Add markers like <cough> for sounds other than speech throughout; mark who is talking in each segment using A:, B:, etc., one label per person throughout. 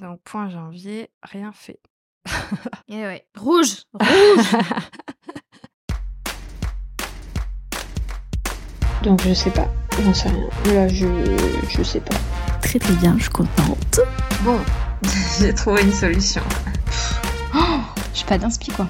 A: Donc, point janvier, rien fait.
B: Et ouais. Rouge Rouge <laughs>
C: Donc je sais pas, j'en sais rien. Là je, je sais pas.
B: Très très bien, je suis contente.
D: Bon, <laughs> j'ai trouvé une solution.
C: Oh, <gasps> j'ai pas d'inspi quoi.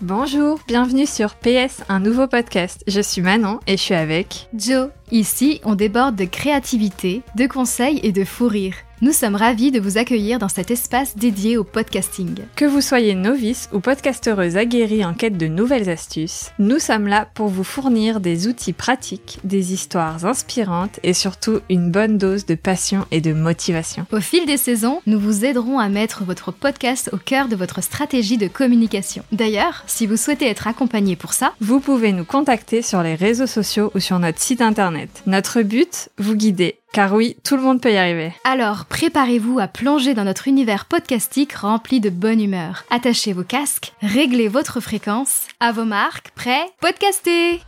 A: Bonjour, bienvenue sur PS, un nouveau podcast. Je suis Manon et je suis avec
B: Joe. Ici, on déborde de créativité, de conseils et de fou rire. Nous sommes ravis de vous accueillir dans cet espace dédié au podcasting.
A: Que vous soyez novice ou podcastereuse aguerrie en quête de nouvelles astuces, nous sommes là pour vous fournir des outils pratiques, des histoires inspirantes et surtout une bonne dose de passion et de motivation.
B: Au fil des saisons, nous vous aiderons à mettre votre podcast au cœur de votre stratégie de communication. D'ailleurs, si vous souhaitez être accompagné pour ça,
A: Vous pouvez nous contacter sur les réseaux sociaux ou sur notre site internet. Notre but, vous guider. Car oui, tout le monde peut y arriver.
B: alors préparez-vous à plonger dans notre univers podcastique rempli de bonne humeur. Attachez vos casques, réglez votre fréquence. À vos marques, prêts? Podcastez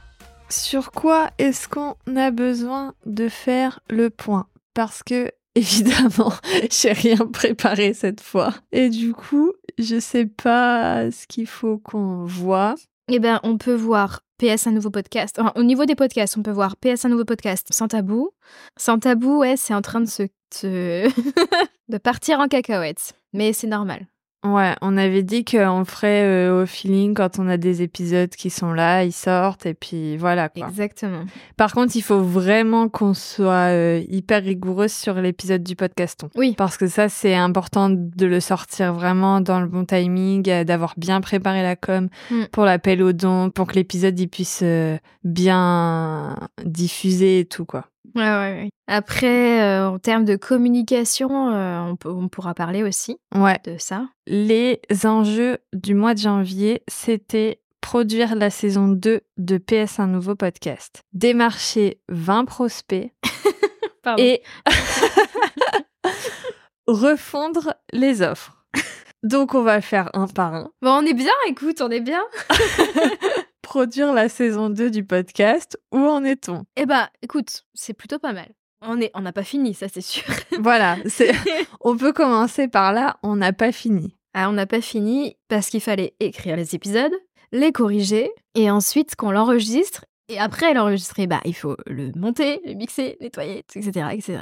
A: Sur quoi est-ce qu'on a besoin de faire le point? Parce que, <laughs> évidemment, <laughs> j'ai rien préparé cette fois. Et du coup, je sais pas ce qu'il faut qu'on voit.
B: Eh ben, on peut voir PS un nouveau podcast. Au niveau des podcasts, on peut voir PS un nouveau podcast sans tabou. Sans tabou, ouais, c'est en train de se, <laughs> de partir en cacahuète. Mais c'est normal.
A: Ouais, on avait dit qu'on ferait euh, au feeling quand on a des épisodes qui sont là, ils sortent, et puis voilà quoi.
B: Exactement.
A: Par contre, il faut vraiment qu'on soit euh, hyper rigoureuse sur l'épisode du podcaston.
B: Oui.
A: Parce que ça, c'est important de le sortir vraiment dans le bon timing, euh, d'avoir bien préparé la com
B: Mm.
A: pour l'appel aux dons, pour que l'épisode il puisse euh, bien diffuser et tout quoi.
B: Ouais, ouais, ouais. Après, euh, en termes de communication, euh, on, peut- on pourra parler aussi
A: Ouais.
B: de ça.
A: Les enjeux du mois de janvier, c'était produire la saison 2 de PS un nouveau podcast, démarcher 20 prospects <laughs> et <laughs> refondre les offres. Donc on va le faire un par un.
B: Bon, on est bien, écoute, on est bien. <laughs>
A: Produire la saison 2 du podcast, où en est-on?
B: Eh ben, écoute, c'est plutôt pas mal. On est, on n'a pas fini, ça c'est sûr. <laughs>
A: Voilà, c'est- <laughs> on peut commencer par là, on n'a pas fini.
B: Ah, on n'a pas fini parce qu'il fallait écrire les épisodes, les corriger, et ensuite qu'on l'enregistre. Et après l'enregistrer, bah, il faut le monter, le mixer, nettoyer, etc. etc.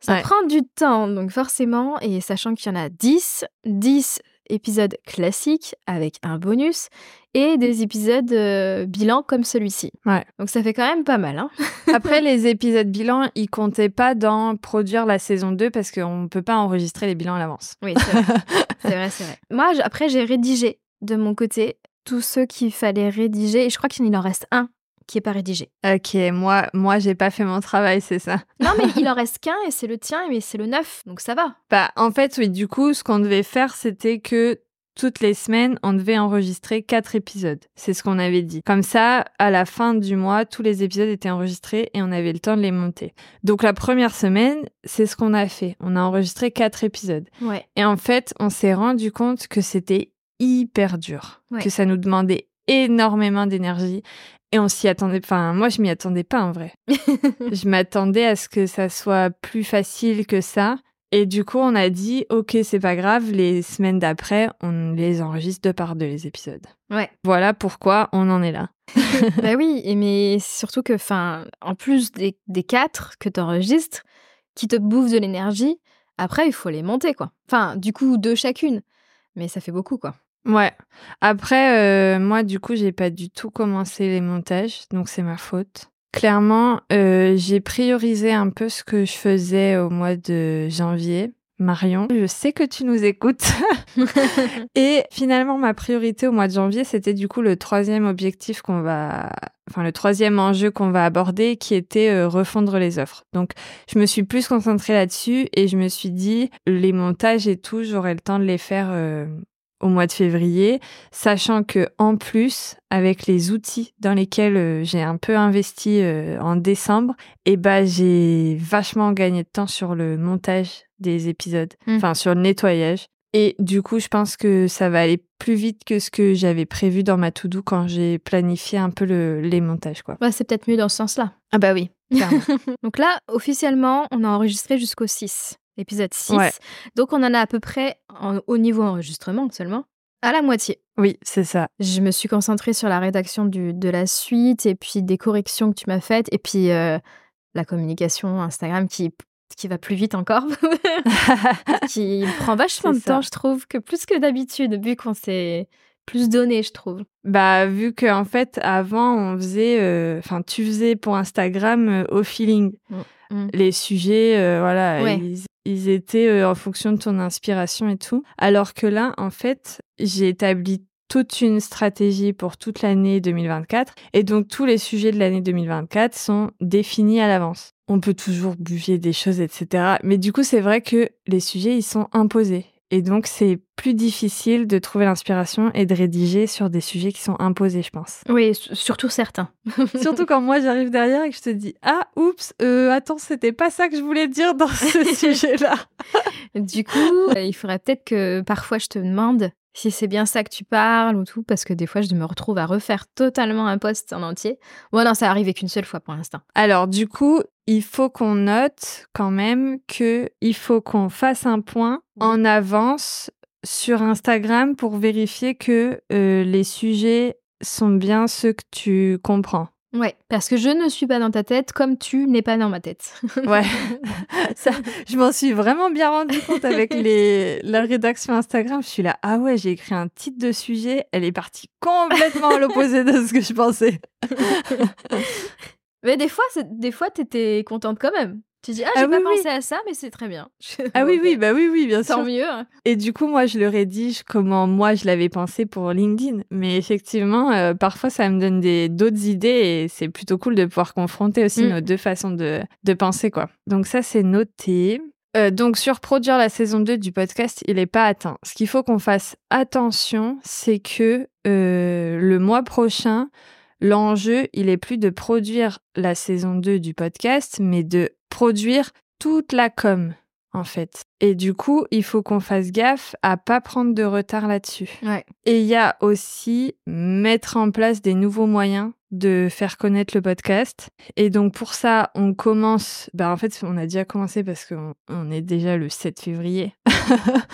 B: Ça
A: Ouais.
B: prend du temps, donc forcément, et sachant qu'il y en a 10, 10 épisodes classiques avec un bonus, et des épisodes euh, bilan comme celui-ci.
A: Ouais.
B: Donc ça fait quand même pas mal, hein <laughs>
A: Après, les épisodes bilan, ils comptaient pas dans produire la saison 2 parce qu'on ne peut pas enregistrer les bilans à l'avance.
B: Oui, c'est vrai. c'est vrai, vrai. <laughs> Moi, après, j'ai rédigé de mon côté tous ceux qu'il fallait rédiger, et je crois qu'il en reste un qui est pas rédigé.
A: Ok, moi, moi, j'ai pas fait mon travail, c'est ça. <laughs>
B: Non, mais il en reste qu'un, et c'est le tien, mais c'est le neuf, donc ça va.
A: Bah, en fait, oui, du coup, ce qu'on devait faire, c'était que toutes les semaines, on devait enregistrer quatre épisodes. C'est ce qu'on avait dit. Comme ça, à la fin du mois, tous les épisodes étaient enregistrés et on avait le temps de les monter. Donc, la première semaine, c'est ce qu'on a fait. On a enregistré quatre épisodes.
B: Ouais.
A: Et en fait, on s'est rendu compte que c'était hyper dur,
B: Ouais.
A: que ça nous demandait énormément d'énergie. Et on s'y attendait, enfin, moi, je m'y attendais pas en vrai. <laughs> je m'attendais à ce que ça soit plus facile que ça. Et du coup, on a dit, OK, c'est pas grave, les semaines d'après, on les enregistre deux par deux, les épisodes.
B: Ouais.
A: Voilà pourquoi on en est là. <laughs>
B: bah oui, et mais <laughs> surtout que, enfin, en plus des, des quatre que t'enregistres, qui te bouffent de l'énergie, après, il faut les monter, quoi. Enfin, du coup, deux chacune. Mais ça fait beaucoup, quoi.
A: Ouais. Après, euh, moi, du coup, j'ai pas du tout commencé les montages, donc c'est ma faute. Clairement, euh, j'ai priorisé un peu ce que je faisais au mois de janvier. Marion, je sais que tu nous écoutes. <laughs> Et finalement, ma priorité au mois de janvier, c'était du coup le troisième objectif qu'on va, enfin le troisième enjeu qu'on va aborder, qui était euh, refondre les offres. Donc, je me suis plus concentrée là-dessus et je me suis dit, les montages et tout, j'aurai le temps de les faire euh, au mois de février, sachant que en plus, avec les outils dans lesquels euh, j'ai un peu investi euh, en décembre, et ben j'ai vachement gagné de temps sur le montage des épisodes,
B: Mm.
A: enfin sur le nettoyage. Et du coup, je pense que ça va aller plus vite que ce que j'avais prévu dans ma to-do quand j'ai planifié un peu le- les montages, quoi.
B: Bah, c'est peut-être mieux dans ce sens-là.
A: Ah bah oui. <laughs>
B: Donc là, officiellement, on a enregistré jusqu'au 6 épisode 6.
A: Ouais.
B: Donc on en a à peu près, en- au niveau enregistrement seulement, à la moitié.
A: Oui, c'est ça.
B: Je me suis concentrée sur la rédaction du, de la suite et puis des corrections que tu m'as faites et puis euh, la communication Instagram qui, qui va plus vite encore, <laughs> qui prend vachement de
A: ça.
B: temps, je trouve, que plus que d'habitude, vu qu'on s'est plus donné, je trouve.
A: Bah, vu que en fait, avant, on faisait, euh, enfin, tu faisais pour Instagram euh, au feeling.
B: Mm.
A: Les sujets, voilà,
B: Ouais.
A: ils, ils étaient euh, en fonction de ton inspiration et tout. Alors que là, en fait, j'ai établi toute une stratégie pour toute l'année 2024. Et donc, tous les sujets de l'année 2024 sont définis à l'avance. On peut toujours bouger des choses, etc. Mais du coup, c'est vrai que les sujets, ils sont imposés. Et donc, c'est plus difficile de trouver l'inspiration et de rédiger sur des sujets qui sont imposés, je pense.
B: Oui, surtout certains. <laughs>
A: Surtout quand moi, j'arrive derrière et que je te dis Ah, oups, euh, attends, c'était pas ça que je voulais dire dans ce <laughs> sujet-là.
B: Du coup, euh, il faudrait peut-être que parfois je te demande si c'est bien ça que tu parles ou tout, parce que des fois je me retrouve à refaire totalement un post en entier. Bon, non, ça arrivé qu'une seule fois pour l'instant.
A: Alors, du coup, il faut qu'on note quand même que il faut qu'on fasse un point en avance sur Instagram pour vérifier que euh, les sujets sont bien ceux que tu comprends.
B: Ouais, parce que je ne suis pas dans ta tête comme tu n'es pas dans ma tête. <laughs>
A: Ouais, <laughs> ça, je m'en suis vraiment bien rendu compte avec les, la rédaction Instagram. Je suis là, ah ouais, j'ai écrit un titre de sujet, elle est partie complètement à l'opposé de ce que je pensais. <laughs>
B: Mais des fois, des fois, t'étais contente quand même. Tu dis, ah, j'ai
A: Ah
B: pas
A: oui, oui.
B: pensé à ça, mais c'est très bien. <laughs>
A: Ah oui, oui, bah oui, oui, bien sûr.
B: Tant mieux. hein.
A: Et du coup, moi, je le rédige comment moi je l'avais pensé pour LinkedIn. Mais effectivement, euh, parfois, ça me donne d'autres idées et c'est plutôt cool de pouvoir confronter aussi
B: Mm.
A: nos deux façons de, de penser, quoi. Donc ça, c'est noté. Euh, donc sur produire la saison 2 du podcast, il n'est pas atteint. Ce qu'il faut qu'on fasse attention, c'est que euh, le mois prochain, l'enjeu, il est plus de produire la saison 2 du podcast, mais de produire toute la com, en fait. Et du coup, il faut qu'on fasse gaffe à pas prendre de retard là-dessus.
B: Ouais.
A: Et il y a aussi mettre en place des nouveaux moyens de faire connaître le podcast. Et donc pour ça, on commence, bah en fait, on a déjà commencé parce qu'on on est déjà le 7 février.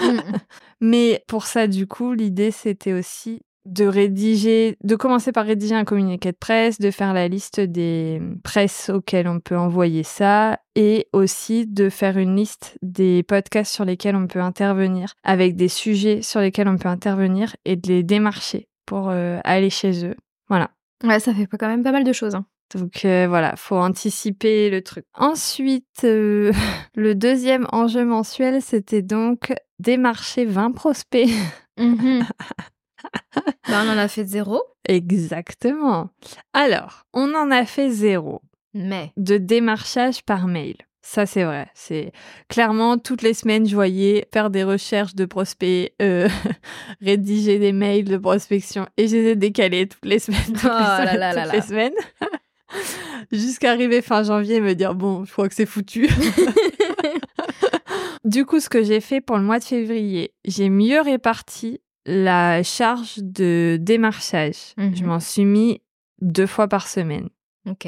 B: Mm. <laughs>
A: Mais pour ça, du coup, l'idée, c'était aussi de rédiger, de commencer par rédiger un communiqué de presse, de faire la liste des presses auxquelles on peut envoyer ça et aussi de faire une liste des podcasts sur lesquels on peut intervenir, avec des sujets sur lesquels on peut intervenir et de les démarcher pour euh, aller chez eux. Voilà.
B: Ouais, ça fait quand même pas mal de choses. hein.
A: Donc euh, voilà, faut anticiper le truc. Ensuite, euh, <laughs> le deuxième enjeu mensuel, c'était donc démarcher 20 prospects.
B: Mhm. <laughs> Bah, on en a fait zéro,
A: Exactement. Alors, on en a fait zéro
B: mais
A: de démarchage par mail. Ça, c'est vrai. C'est clairement toutes les semaines, je voyais faire des recherches de prospects, euh, <laughs> rédiger des mails de prospection et je les ai décalés toutes les semaines, toutes
B: Oh là
A: semaines,
B: là là
A: toutes
B: là.
A: les semaines. <laughs> Jusqu'à arriver fin janvier et me dire bon, je crois que c'est foutu. <laughs> du coup, ce que j'ai fait pour le mois de février, j'ai mieux réparti la charge de démarchage.
B: Mhm.
A: Je m'en suis mis deux fois par semaine.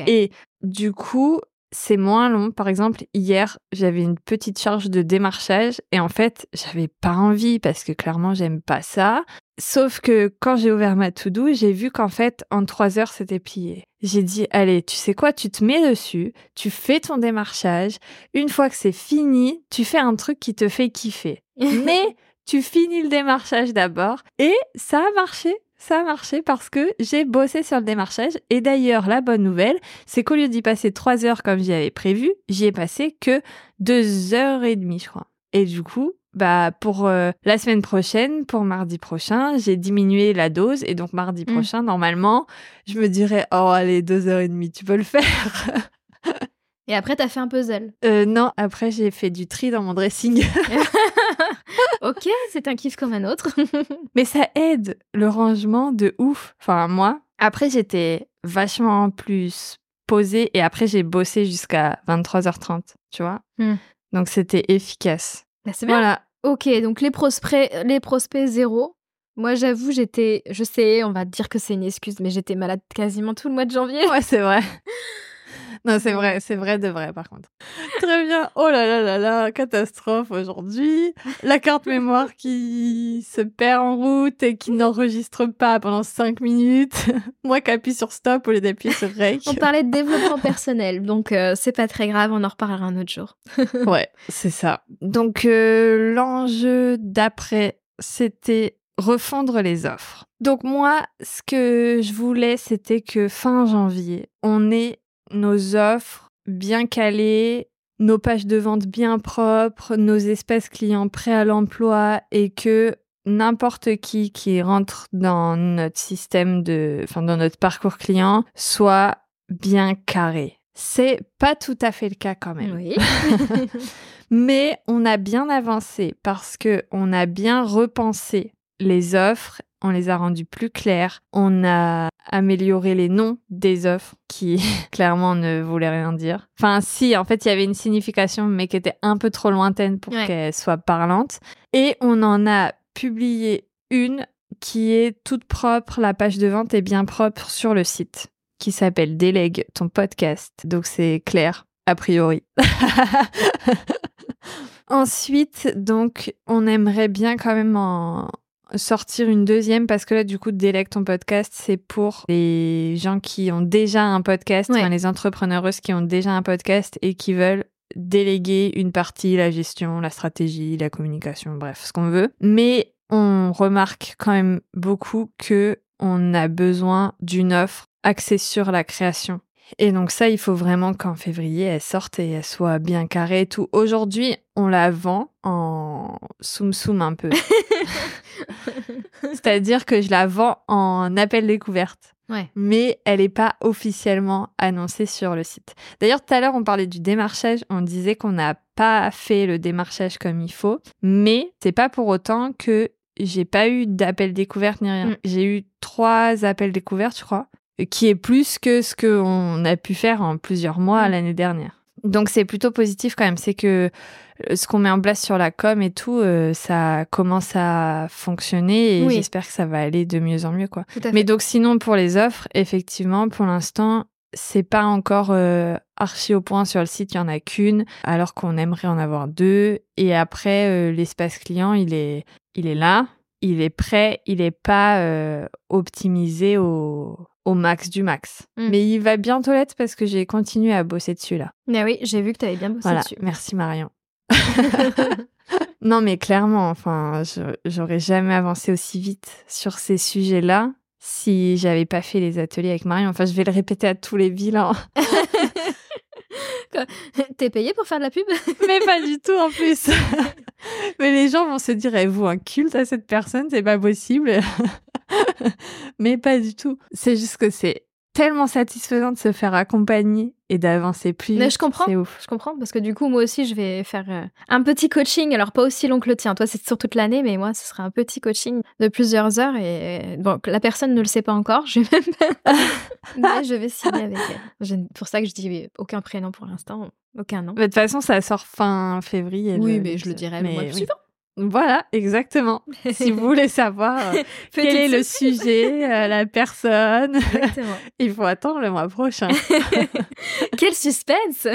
A: Et du coup, c'est moins long. Par exemple, hier, j'avais une petite charge de démarchage et en fait, j'avais pas envie parce que clairement, j'aime pas ça. Sauf que quand j'ai ouvert ma to-do, j'ai vu qu'en fait, en trois heures, c'était plié. J'ai dit, allez, tu sais quoi, tu te mets dessus, tu fais ton démarchage. Une fois que c'est fini, tu fais un truc qui te fait kiffer. <laughs> Mais tu finis le démarchage d'abord. Et ça a marché. Ça a marché parce que j'ai bossé sur le démarchage. Et d'ailleurs, la bonne nouvelle, c'est qu'au lieu d'y passer trois heures comme j'y avais prévu, j'y ai passé que deux heures et demie, je crois. Et du coup, bah pour euh, la semaine prochaine, pour mardi prochain, j'ai diminué la dose et donc mardi
B: Mm.
A: prochain, normalement, je me dirais oh allez deux heures et demie, tu peux le faire.
B: Et après, t'as fait un puzzle.
A: Euh, non, après j'ai fait du tri dans mon dressing. <laughs> <laughs>
B: ok, c'est un kiff comme un autre. <laughs>
A: Mais ça aide le rangement de ouf. Enfin, moi, après, j'étais vachement plus posée et après, j'ai bossé jusqu'à 23h30, tu vois.
B: Hmm.
A: Donc, c'était efficace.
B: Bah, c'est bien.
A: Voilà.
B: Ok, donc les prospects, les prospects zéro. Moi, j'avoue, j'étais, je sais, on va dire que c'est une excuse, mais j'étais malade quasiment tout le mois de janvier.
A: Ouais, c'est vrai. <laughs> Non, c'est vrai, c'est vrai de vrai par contre. Très bien. Oh là là là là, catastrophe aujourd'hui. La carte <laughs> mémoire qui se perd en route et qui n'enregistre pas pendant 5 minutes. <laughs> Moi qui appuie sur stop au lieu d'appuyer sur rec.
B: On parlait de développement personnel, donc euh, c'est pas très grave, on en reparlera un autre jour. <laughs>
A: ouais, c'est ça. Donc euh, l'enjeu d'après, c'était refondre les offres. Donc moi, ce que je voulais, c'était que fin janvier, on ait nos offres bien calées, nos pages de vente bien propres, nos espaces clients prêts à l'emploi et que n'importe qui qui rentre dans notre système de, enfin dans notre parcours client soit bien carré. C'est pas tout à fait le cas quand même.
B: Oui. <laughs>
A: Mais on a bien avancé parce que on a bien repensé les offres, on les a rendues plus claires, on a amélioré les noms des offres qui <laughs> clairement ne voulaient rien dire. Enfin si, en fait, il y avait une signification mais qui était un peu trop lointaine pour
B: Ouais.
A: qu'elle soit parlante. Et on en a publié une qui est toute propre, la page de vente est bien propre sur le site, qui s'appelle Délègue ton podcast. Donc c'est clair, a priori. <laughs> Ensuite, donc, on aimerait bien quand même en sortir une deuxième parce que là, du coup, délègue ton podcast, c'est pour les gens qui ont déjà un podcast,
B: Ouais.
A: enfin, les entrepreneureuses qui ont déjà un podcast et qui veulent déléguer une partie, la gestion, la stratégie, la communication, bref, ce qu'on veut. Mais on remarque quand même beaucoup que on a besoin d'une offre axée sur la création. Et donc ça, il faut vraiment qu'en février, elle sorte et elle soit bien carrée et tout. Aujourd'hui, on la vend en soum soum un peu. <laughs> C'est-à-dire que je la vends en appel découverte.
B: Ouais.
A: Mais elle n'est pas officiellement annoncée sur le site. D'ailleurs, tout à l'heure, on parlait du démarchage. On disait qu'on n'a pas fait le démarchage comme il faut. Mais c'est pas pour autant que j'ai pas eu d'appel découverte ni rien.
B: Mm.
A: J'ai eu trois appels découvertes, je crois, qui est plus que ce qu'on a pu faire en plusieurs mois
B: Mm.
A: l'année dernière. Donc c'est plutôt positif quand même. C'est que euh, ce qu'on met en place sur la com et tout, euh, ça commence à fonctionner et
B: Oui.
A: j'espère que ça va aller de mieux en mieux, quoi. Mais donc sinon pour les offres, effectivement, pour l'instant, c'est pas encore euh, archi au point sur le site, il y en a qu'une, alors qu'on aimerait en avoir deux. Et après, euh, l'espace client, il est, il est là, il est prêt, il est pas optimisé au, au max du max.
B: Mm.
A: Mais il va bientôt l'être parce que j'ai continué à bosser dessus là.
B: Ah oui, j'ai vu que tu avais bien bossé
A: Voilà,
B: dessus.
A: merci Marion. <laughs> <laughs> non mais clairement, enfin, j'aurais jamais avancé aussi vite sur ces sujets-là si j'avais pas fait les ateliers avec Marion. Enfin, je vais le répéter à tous les bilans, <laughs> <laughs>
B: T'es payé pour faire de la pub? <laughs>
A: Mais pas du tout en plus. <laughs> mais les gens vont se dire, avez-vous un culte à cette personne C'est pas possible. mais pas du tout. C'est juste que c'est tellement satisfaisant de se faire accompagner et d'avancer plus
B: Mais
A: vite.
B: je comprends.
A: C'est ouf.
B: Je comprends, parce que du coup, moi aussi, je vais faire euh, un petit coaching. Alors, pas aussi long que le tien. Toi, c'est sur toute l'année, mais moi, ce sera un petit coaching de plusieurs heures. Et bon, la personne ne le sait pas encore. Je vais même <laughs> mais je vais signer avec elle. Pour ça que je dis aucun prénom pour l'instant, aucun nom.
A: Mais De toute façon, ça sort fin février.
B: Oui,
A: le-
B: mais je le dirai le
A: mais
B: mois
A: oui.
B: suivant.
A: Voilà, exactement. si vous voulez <laughs> savoir euh, quel est le sujet, euh, la personne, <laughs> <laughs> il faut attendre le mois prochain.
B: Quel suspense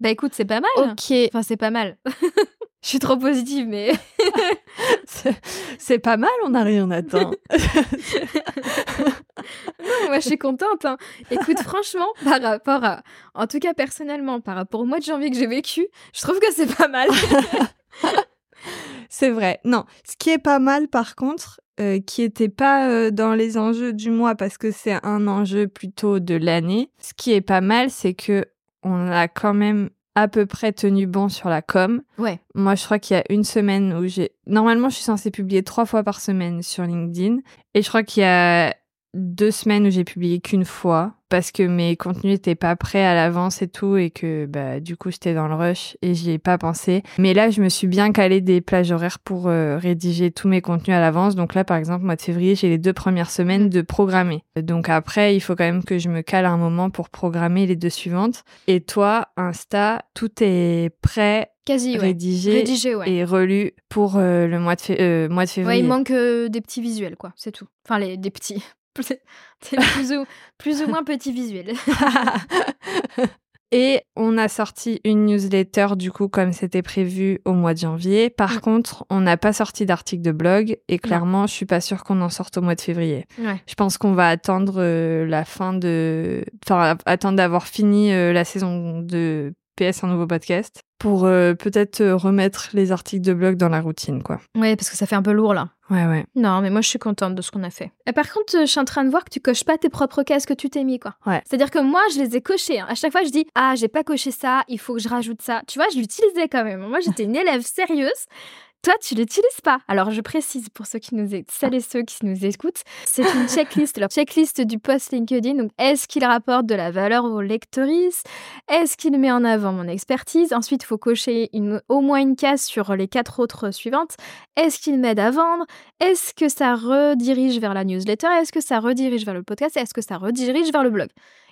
B: Bah écoute, c'est pas mal.
A: ok,
B: Enfin, c'est pas mal. Je suis trop positive, mais <laughs>
A: c'est- pas mal, on n'a rien <laughs> atteint.
B: moi, je suis contente. hein. Écoute, franchement, par rapport à, en tout cas personnellement, par rapport au mois de janvier que j'ai vécu, je trouve que c'est pas mal.
A: C'est vrai. Non, ce qui est pas mal par contre, euh, qui était pas euh, dans les enjeux du mois parce que c'est un enjeu plutôt de l'année. Ce qui est pas mal, c'est que on a quand même à peu près tenu bon sur la com.
B: Ouais.
A: Moi, je crois qu'il y a une semaine où j'ai. Normalement, je suis censée publier trois fois par semaine sur LinkedIn. Et je crois qu'il y a deux semaines où j'ai publié qu'une fois parce que mes contenus n'étaient pas prêts à l'avance et tout et que bah, du coup j'étais dans le rush et j'y ai pas pensé. Mais là, je me suis bien calé des plages horaires pour euh, rédiger tous mes contenus à l'avance. Donc là, par exemple, mois de février, j'ai les deux premières semaines de programmer. Donc après, il faut quand même que je me cale un moment pour programmer les deux suivantes. Et toi, Insta, tout est prêt,
B: Quasi, ouais.
A: rédigé,
B: Rédigé, ouais.
A: et relu pour euh, le mois de, euh, mois de février.
B: Ouais, il manque euh, des petits visuels, quoi. C'est tout. Enfin, les, des petits. <laughs> Plus ou, plus ou moins petit visuel. <laughs>
A: Et on a sorti une newsletter, du coup, comme c'était prévu au mois de janvier. Par contre, on n'a pas sorti d'article de blog et clairement, je suis pas sûre qu'on en sorte au mois de février.
B: Ouais.
A: Je pense qu'on va attendre euh, la fin de. Enfin, attendre d'avoir fini euh, la saison de PS un nouveau podcast pour euh, peut-être euh, remettre les articles de blog dans la routine, quoi.
B: Ouais, parce que ça fait un peu lourd là.
A: Ouais, ouais.
B: Non, mais moi je suis contente de ce qu'on a fait. Et par contre, euh, je suis en train de voir que tu coches pas tes propres cases que tu t'es mis, quoi.
A: Ouais.
B: C'est-à-dire que moi, je les ai cochées. hein. À chaque fois, je dis Ah, j'ai pas coché ça, il faut que je rajoute ça. Tu vois, je l'utilisais quand même. Moi, j'étais une élève sérieuse. Toi, tu l'utilises pas. Alors, je précise pour ceux qui nous celles et ceux qui nous écoutent, c'est une checklist, leur checklist du post LinkedIn. Donc, est-ce qu'il rapporte de la valeur aux lectrices Est-ce qu'il met en avant mon expertise? Ensuite, il faut cocher au moins une case sur les quatre autres suivantes. Est-ce qu'il m'aide à vendre? Est-ce que ça redirige vers la newsletter? Est-ce que ça redirige vers le podcast? Est-ce que ça redirige vers le blog?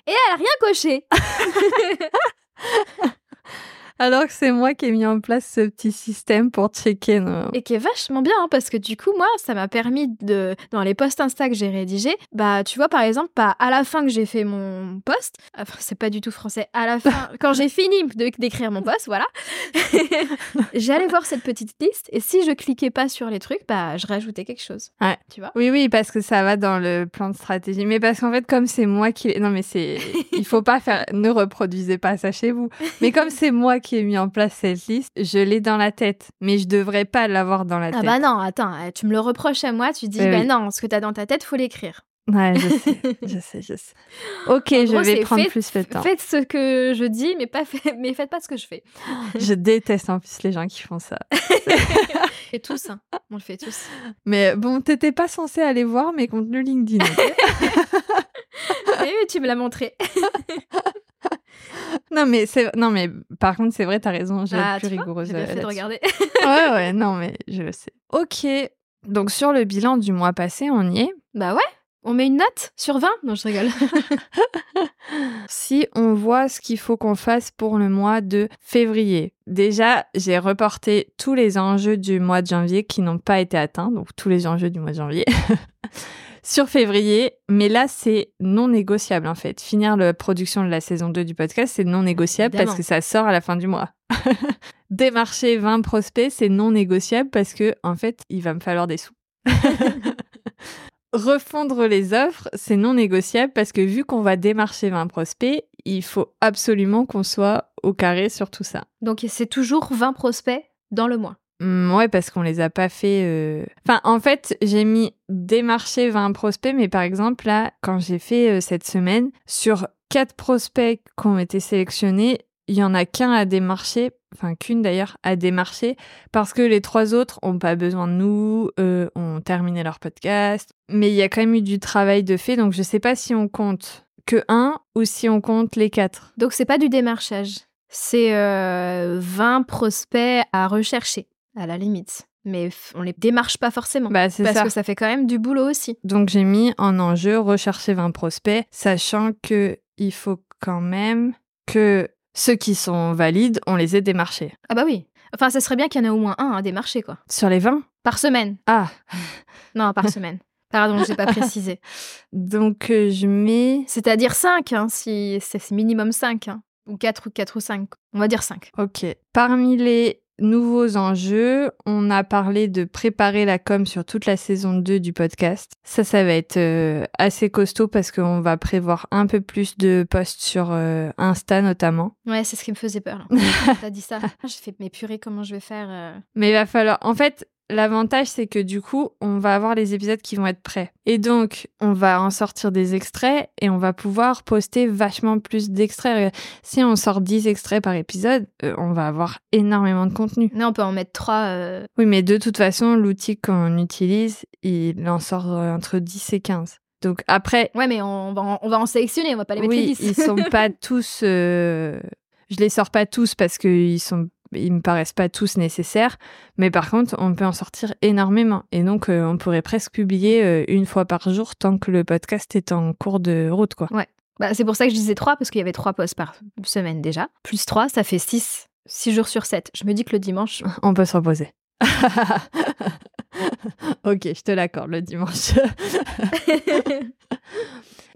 B: Et elle a rien coché <laughs>
A: Alors que c'est moi qui ai mis en place ce petit système pour checker nos...
B: Et qui est vachement bien, hein, parce que du coup, moi, ça m'a permis de, dans les posts Insta que j'ai rédigés, bah, tu vois, par exemple, pas à la fin que j'ai fait mon post, enfin, c'est pas du tout français, à la fin, <laughs> quand j'ai fini d'écrire mon post, voilà, <laughs> j'allais voir cette petite liste, et si je cliquais pas sur les trucs, bah, je rajoutais quelque chose.
A: Ouais.
B: Tu vois
A: Oui, oui, parce que ça va dans le plan de stratégie. Mais parce qu'en fait, comme c'est moi qui... Non, mais c'est... Il faut pas faire... Ne reproduisez pas ça chez vous. Mais comme c'est moi qui ai mis en place cette liste, je l'ai dans la tête. Mais je devrais pas l'avoir dans la
B: Ah
A: tête.
B: bah non, attends, euh, tu me le reproches à moi, tu dis,
A: Oui,
B: bah
A: oui.
B: non, ce que t'as dans ta tête, faut l'écrire.
A: Ouais, je sais, <laughs> je sais, je sais. Ok,
B: En
A: je
B: gros,
A: vais prendre
B: fait-
A: plus le temps.
B: Faites ce que je dis, mais, pas fait- mais faites pas ce que je fais. <laughs>
A: Je déteste en plus les gens qui font ça. <laughs>
B: Et tous, hein. on le fait tous.
A: Mais bon, t'étais pas censé aller voir mes contenus LinkedIn.
B: Et oui, tu me l'as montré. <laughs>
A: non, mais c'est... non, mais par contre, c'est vrai, t'as raison, j'ai
B: Ah,
A: plus rigoureuse.
B: J'ai bien
A: euh,
B: fait de
A: là-dessus.
B: regarder. <laughs>
A: Ouais, ouais, non, mais je le sais. Ok, donc sur le bilan du mois passé, on y est?
B: bah ouais, on met une note sur 20 Non, je rigole. <laughs>
A: Si on voit ce qu'il faut qu'on fasse pour le mois de février. Déjà, j'ai reporté tous les enjeux du mois de janvier qui n'ont pas été atteints, donc tous les enjeux du mois de janvier. Sur février, mais là c'est non négociable en fait. Finir la production de la saison 2 du podcast, c'est non négociable
B: Évidemment.
A: parce que ça sort à la fin du mois. <laughs> Démarcher 20 prospects, c'est non négociable parce que en fait, il va me falloir des sous. <laughs> Refondre les offres, c'est non négociable parce que vu qu'on va démarcher 20 prospects, il faut absolument qu'on soit au carré sur tout ça.
B: Donc c'est toujours 20 prospects dans le mois.
A: Hum, ouais, parce qu'on les a pas fait. euh, Enfin, en fait, j'ai mis démarcher 20 prospects, mais par exemple, là, quand j'ai fait euh, cette semaine, sur 4 prospects qui ont été sélectionnés, il y en a qu'un à démarcher, enfin qu'une d'ailleurs, à démarcher, parce que les trois autres ont pas besoin de nous, euh, ont terminé leur podcast. Mais il y a quand même eu du travail de fait, donc je sais pas si on compte que un ou si on compte les quatre.
B: Donc c'est pas du démarchage. C'est euh, 20 prospects à rechercher, à la limite. Mais on les démarche pas forcément.
A: Bah, c'est
B: parce
A: ça.
B: que ça fait quand même du boulot aussi.
A: Donc j'ai mis en enjeu rechercher 20 prospects, sachant que il faut quand même que ceux qui sont valides, on les ait démarchés.
B: Ah bah oui. Enfin, ça serait bien qu'il y en ait au moins un à démarcher, quoi.
A: Sur les 20
B: Par semaine.
A: Ah, <laughs>
B: Non, par semaine. Pardon, j'ai pas <laughs> précisé.
A: donc euh, je mets...
B: C'est-à-dire 5, hein, si c'est c'est minimum 5. Hein. Ou 4 ou 4 ou 5. On va dire 5.
A: Ok. Parmi les nouveaux enjeux, on a parlé de préparer la com sur toute la saison 2 du podcast. Ça, ça va être euh, assez costaud parce qu'on va prévoir un peu plus de posts sur euh, Insta notamment.
B: Ouais, c'est ce qui me faisait peur. <laughs> T'as dit ça. J'ai fait, mais purée, comment je vais faire euh?
A: Mais il va falloir. En fait, l'avantage, c'est que du coup, on va avoir les épisodes qui vont être prêts. Et donc, on va en sortir des extraits et on va pouvoir poster vachement plus d'extraits. Si on sort 10 extraits par épisode, euh, on va avoir énormément de contenu.
B: Non, on peut en mettre 3.
A: Oui, mais de toute façon, l'outil qu'on utilise, il en sort euh, entre 10 et 15. Donc après,
B: Ouais, mais on va, en, on va en sélectionner, on va pas les mettre les
A: oui,
B: 10.
A: ils sont pas <laughs> tous. euh, Je les sors pas tous parce qu'ils sont, ils me paraissent pas tous nécessaires. Mais par contre, on peut en sortir énormément. Et donc, euh, on pourrait presque publier euh, une fois par jour tant que le podcast est en cours de route, quoi.
B: Bah, c'est pour ça que je disais 3, parce qu'il y avait 3 posts par semaine déjà. Plus 3, ça fait 6. 6 jours sur 7. Je me dis que le dimanche. <laughs>
A: On peut se reposer. <laughs> ok, je te l'accorde le dimanche. <laughs>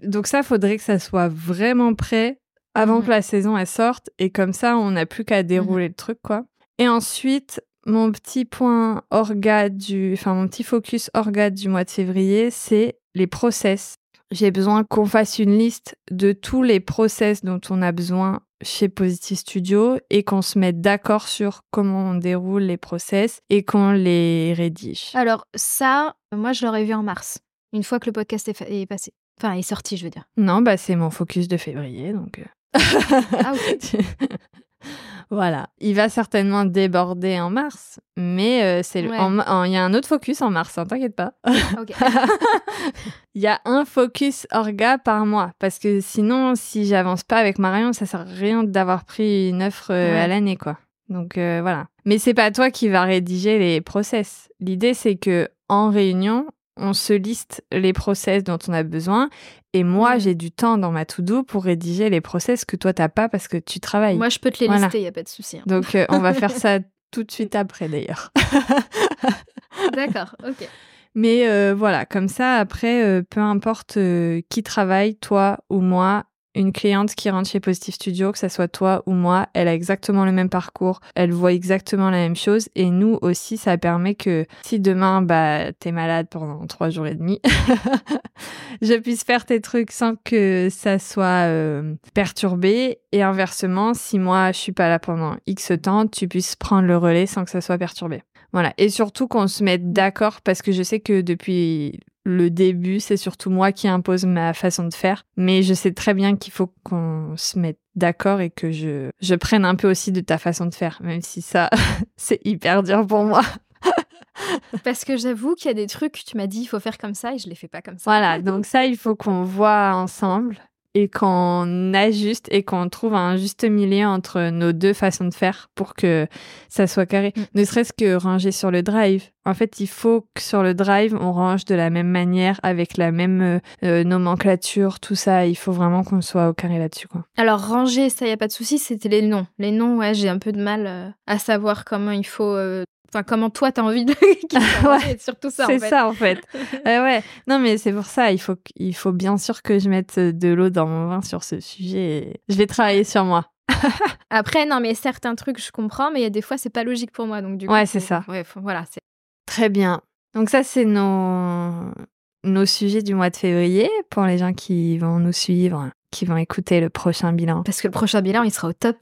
A: Donc ça, faudrait que ça soit vraiment prêt avant
B: Mhm.
A: que la saison elle sorte et comme ça, on n'a plus qu'à dérouler le truc quoi. Et ensuite, mon petit point orga du, enfin mon petit focus orga du mois de février, c'est les process. J'ai besoin qu'on fasse une liste de tous les process dont on a besoin chez Positive Studio et qu'on se mette d'accord sur comment on déroule les process et qu'on les rédige.
B: Alors, ça, moi, je l'aurais vu en mars, une fois que le podcast est, est passé. Enfin, est sorti, je veux dire.
A: Non, bah c'est mon focus de février, donc.
B: Ah, <laughs>
A: voilà, il va certainement déborder en mars, mais euh, c'est
B: Ouais.
A: il y a un autre focus en mars, hein, t'inquiète pas. <laughs> Il y a un focus orga par mois, parce que sinon, si j'avance pas avec Marion, ça sert à rien d'avoir pris une offre euh,
B: Ouais.
A: à l'année, quoi. Donc euh, voilà. Mais c'est pas toi qui va rédiger les process. L'idée, c'est que en réunion, on se liste les process dont on a besoin. Et moi, j'ai du temps dans ma to-do pour rédiger les process que toi, t'as pas parce que tu travailles.
B: Moi, je peux te les
A: Voilà.
B: lister, il n'y a pas de souci. hein.
A: Donc, euh, on va faire ça <laughs> tout de suite après, d'ailleurs. <laughs>
B: D'accord, ok.
A: Mais euh, voilà, comme ça, après, euh, peu importe qui travaille, toi ou moi, une cliente qui rentre chez Positive Studio, que ce soit toi ou moi, elle a exactement le même parcours, elle voit exactement la même chose. Et nous aussi, ça permet que si demain, bah, t'es malade pendant trois jours et demi, <laughs> je puisse faire tes trucs sans que ça soit euh, perturbé. Et inversement, si moi, je suis pas là pendant X temps, tu puisses prendre le relais sans que ça soit perturbé. Voilà. Et surtout qu'on se mette d'accord parce que je sais que depuis le début, c'est surtout moi qui impose ma façon de faire. Mais je sais très bien qu'il faut qu'on se mette d'accord et que je, je prenne un peu aussi de ta façon de faire, même si ça, <laughs> c'est hyper dur pour moi. <laughs>
B: Parce que j'avoue qu'il y a des trucs, tu m'as dit, il faut faire comme ça et je les fais pas comme ça.
A: Voilà. Donc ça, il faut qu'on voit ensemble et qu'on ajuste et qu'on trouve un juste milieu entre nos deux façons de faire pour que ça soit carré.
B: Mm.
A: Ne serait-ce que ranger sur le drive. En fait, il faut que sur le drive, on range de la même manière, avec la même euh, euh, nomenclature, tout ça. Il faut vraiment qu'on soit au carré là-dessus, quoi.
B: Alors, ranger, ça, il n'y a pas de souci, c'était les noms. Les noms, ouais, j'ai un peu de mal euh, à savoir comment il faut. euh, Enfin, comment toi, t'as envie de. <laughs>
A: Ouais,
B: surtout ça, en
A: c'est
B: fait.
A: ça, en fait. <laughs> Euh, ouais. Non, mais c'est pour ça. Il faut, il faut bien sûr que je mette de l'eau dans mon vin sur ce sujet. et Je vais travailler sur moi. <laughs>
B: Après, non, mais certains trucs, je comprends, mais il y a des fois, c'est pas logique pour moi. Donc, du coup,
A: Ouais, c'est ça.
B: Ouais, faut- voilà.
A: Très bien. Donc ça, c'est nos, nos sujets du mois de février pour les gens qui vont nous suivre, qui vont écouter le prochain bilan.
B: Parce que le prochain bilan, il sera au top.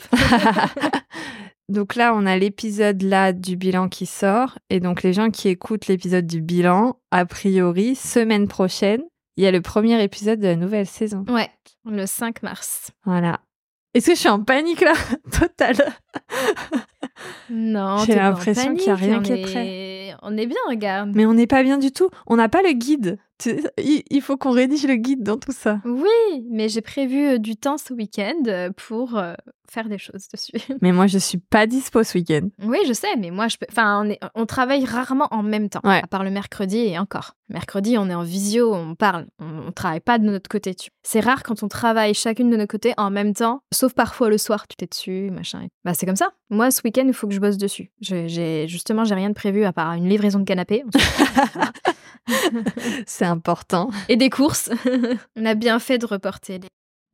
A: Donc là, on a l'épisode là du bilan qui sort. Et donc les gens qui écoutent l'épisode du bilan, a priori, semaine prochaine, il y a le premier épisode de la nouvelle saison.
B: ouais, le 5 mars.
A: Voilà. Est-ce que je suis en panique là? <laughs> Totale.
B: Non,
A: J'ai l'impression qu'il y a rien qui est
B: est-
A: prêt.
B: On est bien, regarde.
A: Mais on n'est pas bien du tout. On n'a pas le guide. Il faut qu'on rédige le guide dans tout ça.
B: Oui, mais j'ai prévu euh, du temps ce week-end euh, pour euh, faire des choses dessus. <laughs>
A: Mais moi, je suis pas dispo ce week-end.
B: oui, je sais, mais moi, je peux... enfin, on, est... on travaille rarement en même temps,
A: Ouais.
B: à part le mercredi et encore. Mercredi, on est en visio, on parle, on, on travaille pas de notre côté. Tu... C'est rare quand on travaille chacune de notre côté en même temps, sauf parfois le soir, tu t'es dessus, machin. Bah, c'est comme ça. Moi, ce week-end, il faut que je bosse dessus. J'ai justement, j'ai rien de prévu à part une livraison de canapé. <laughs>
A: C'est important.
B: et des courses. <laughs> on a bien fait de reporter les,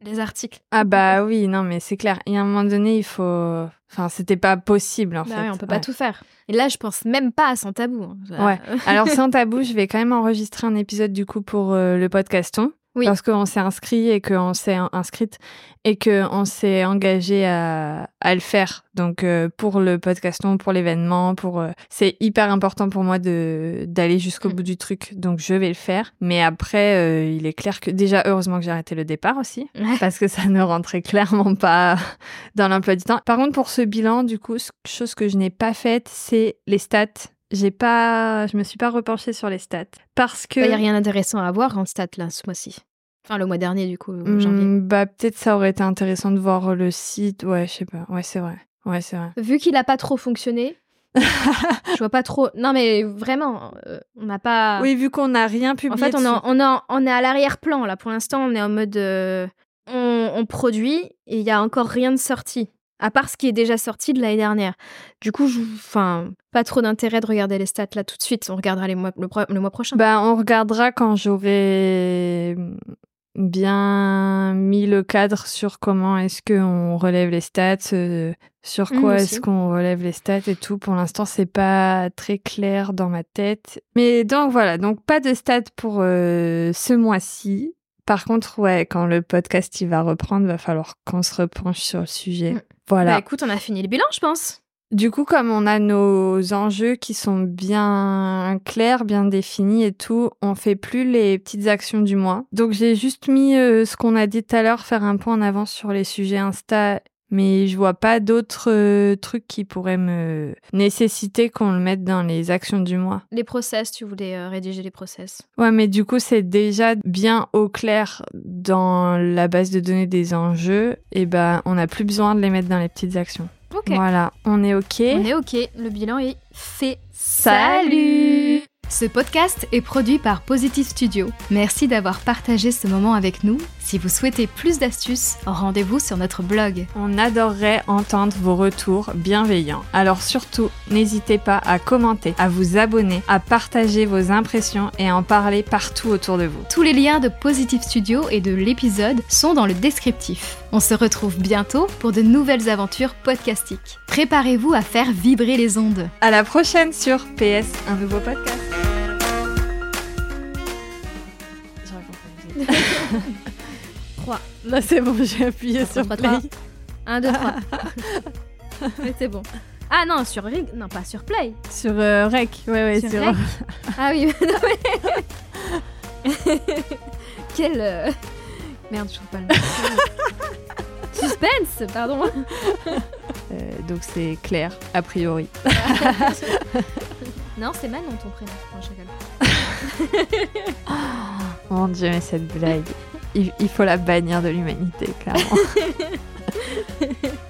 B: les articles.
A: Ah bah oui, non, mais c'est clair. Il y a un moment donné, il faut... Enfin, c'était pas possible, en
B: Bah
A: fait.
B: oui, on peut pas
A: Ouais.
B: tout faire. Et là, je pense même pas à Sans Tabou. hein.
A: Ouais. Alors, sans <laughs> tabou, je vais quand même enregistrer un épisode, du coup, pour euh, le podcaston.
B: Oui.
A: Parce qu'on s'est inscrit et qu'on s'est inscrite et qu'on s'est engagé à, à le faire. Donc, euh, pour le podcaston, pour l'événement, pour... euh, c'est hyper important pour moi de d'aller jusqu'au
B: Mm.
A: bout du truc. Donc, je vais le faire. Mais après, euh, il est clair que... Déjà, heureusement que j'ai arrêté le départ aussi.
B: Ouais.
A: parce que ça ne rentrait clairement pas dans l'emploi du temps. Par contre, pour ce bilan, du coup, chose que je n'ai pas faite, c'est les stats. J'ai pas, je me suis pas repenchée sur les stats parce que
B: Il n'y a rien d'intéressant à voir en stats là ce mois-ci. Enfin, le mois dernier, du coup, janvier.
A: Hmm, bah peut-être ça aurait été intéressant de voir le site. Ouais, je sais pas. Ouais, c'est vrai. Ouais, c'est vrai.
B: Vu qu'il a pas trop fonctionné, <laughs> je vois pas trop. Non, mais vraiment, euh, on n'a pas.
A: Oui, vu qu'on n'a rien publié.
B: en fait, on, est on est à l'arrière-plan là. Pour l'instant, on est en mode. euh, on, on produit et il y a encore rien de sorti. À part ce qui est déjà sorti de l'année dernière. Du coup, je, enfin, pas trop d'intérêt de regarder les stats là tout de suite. On regardera les mois, le, pro- le mois prochain.
A: Bah, on regardera quand j'aurai bien mis le cadre sur comment est-ce qu'on relève les stats, euh, sur
B: Mm,
A: quoi est-ce qu'on relève les stats et tout. Pour l'instant, c'est pas très clair dans ma tête. Mais donc voilà, donc pas de stats pour euh, ce mois-ci. Par contre, ouais, quand le podcast il va reprendre, va falloir qu'on se repenche sur le sujet.
B: Mm.
A: Voilà.
B: Bah écoute, on a fini le bilan, je pense.
A: Du coup, comme on a nos enjeux qui sont bien clairs, bien définis et tout, on fait plus les petites actions du mois. Donc j'ai juste mis euh, ce qu'on a dit tout à l'heure, faire un point en avance sur les sujets Insta, mais je vois pas d'autres euh, trucs qui pourraient me nécessiter qu'on le mette dans les actions du mois.
B: Les process, tu voulais euh, rédiger les process.
A: Ouais, mais du coup, c'est déjà bien au clair dans la base de données des enjeux, et ben on n'a plus besoin de les mettre dans les petites actions.
B: Ok.
A: Voilà, on est ok.
B: On est ok, le bilan est fait.
A: Salut
B: Ce podcast est produit par Positive Studio. Merci d'avoir partagé ce moment avec nous. Si vous souhaitez plus d'astuces, rendez-vous sur notre blog.
A: On adorerait entendre vos retours bienveillants. Alors surtout, n'hésitez pas à commenter, à vous abonner, à partager vos impressions et à en parler partout autour de vous.
B: Tous les liens de Positive Studio et de l'épisode sont dans le descriptif. On se retrouve bientôt pour de nouvelles aventures podcastiques. Préparez-vous à faire vibrer les ondes.
A: À la prochaine sur PS, un nouveau podcast. <laughs> <laughs> Je raconte.
B: 3.
A: Là c'est bon, j'ai appuyé sur
B: Trois,
A: play.
B: trois. 1, 2, 3. C'est bon. Ah non, sur Rig... Non, pas sur Play.
A: Sur euh, Rec, ouais ouais,
B: Sur
A: sur,
B: Rec. <laughs> Ah oui, <laughs> non mais... <laughs> Quel... euh, Merde, je trouve pas le nom. Suspense, pardon.
A: Euh, donc c'est Claire a priori.
B: Non, c'est Manon ton prénom. Non, je rigole.
A: Mon dieu, mais cette blague, il, faut la bannir de l'humanité clairement. <laughs>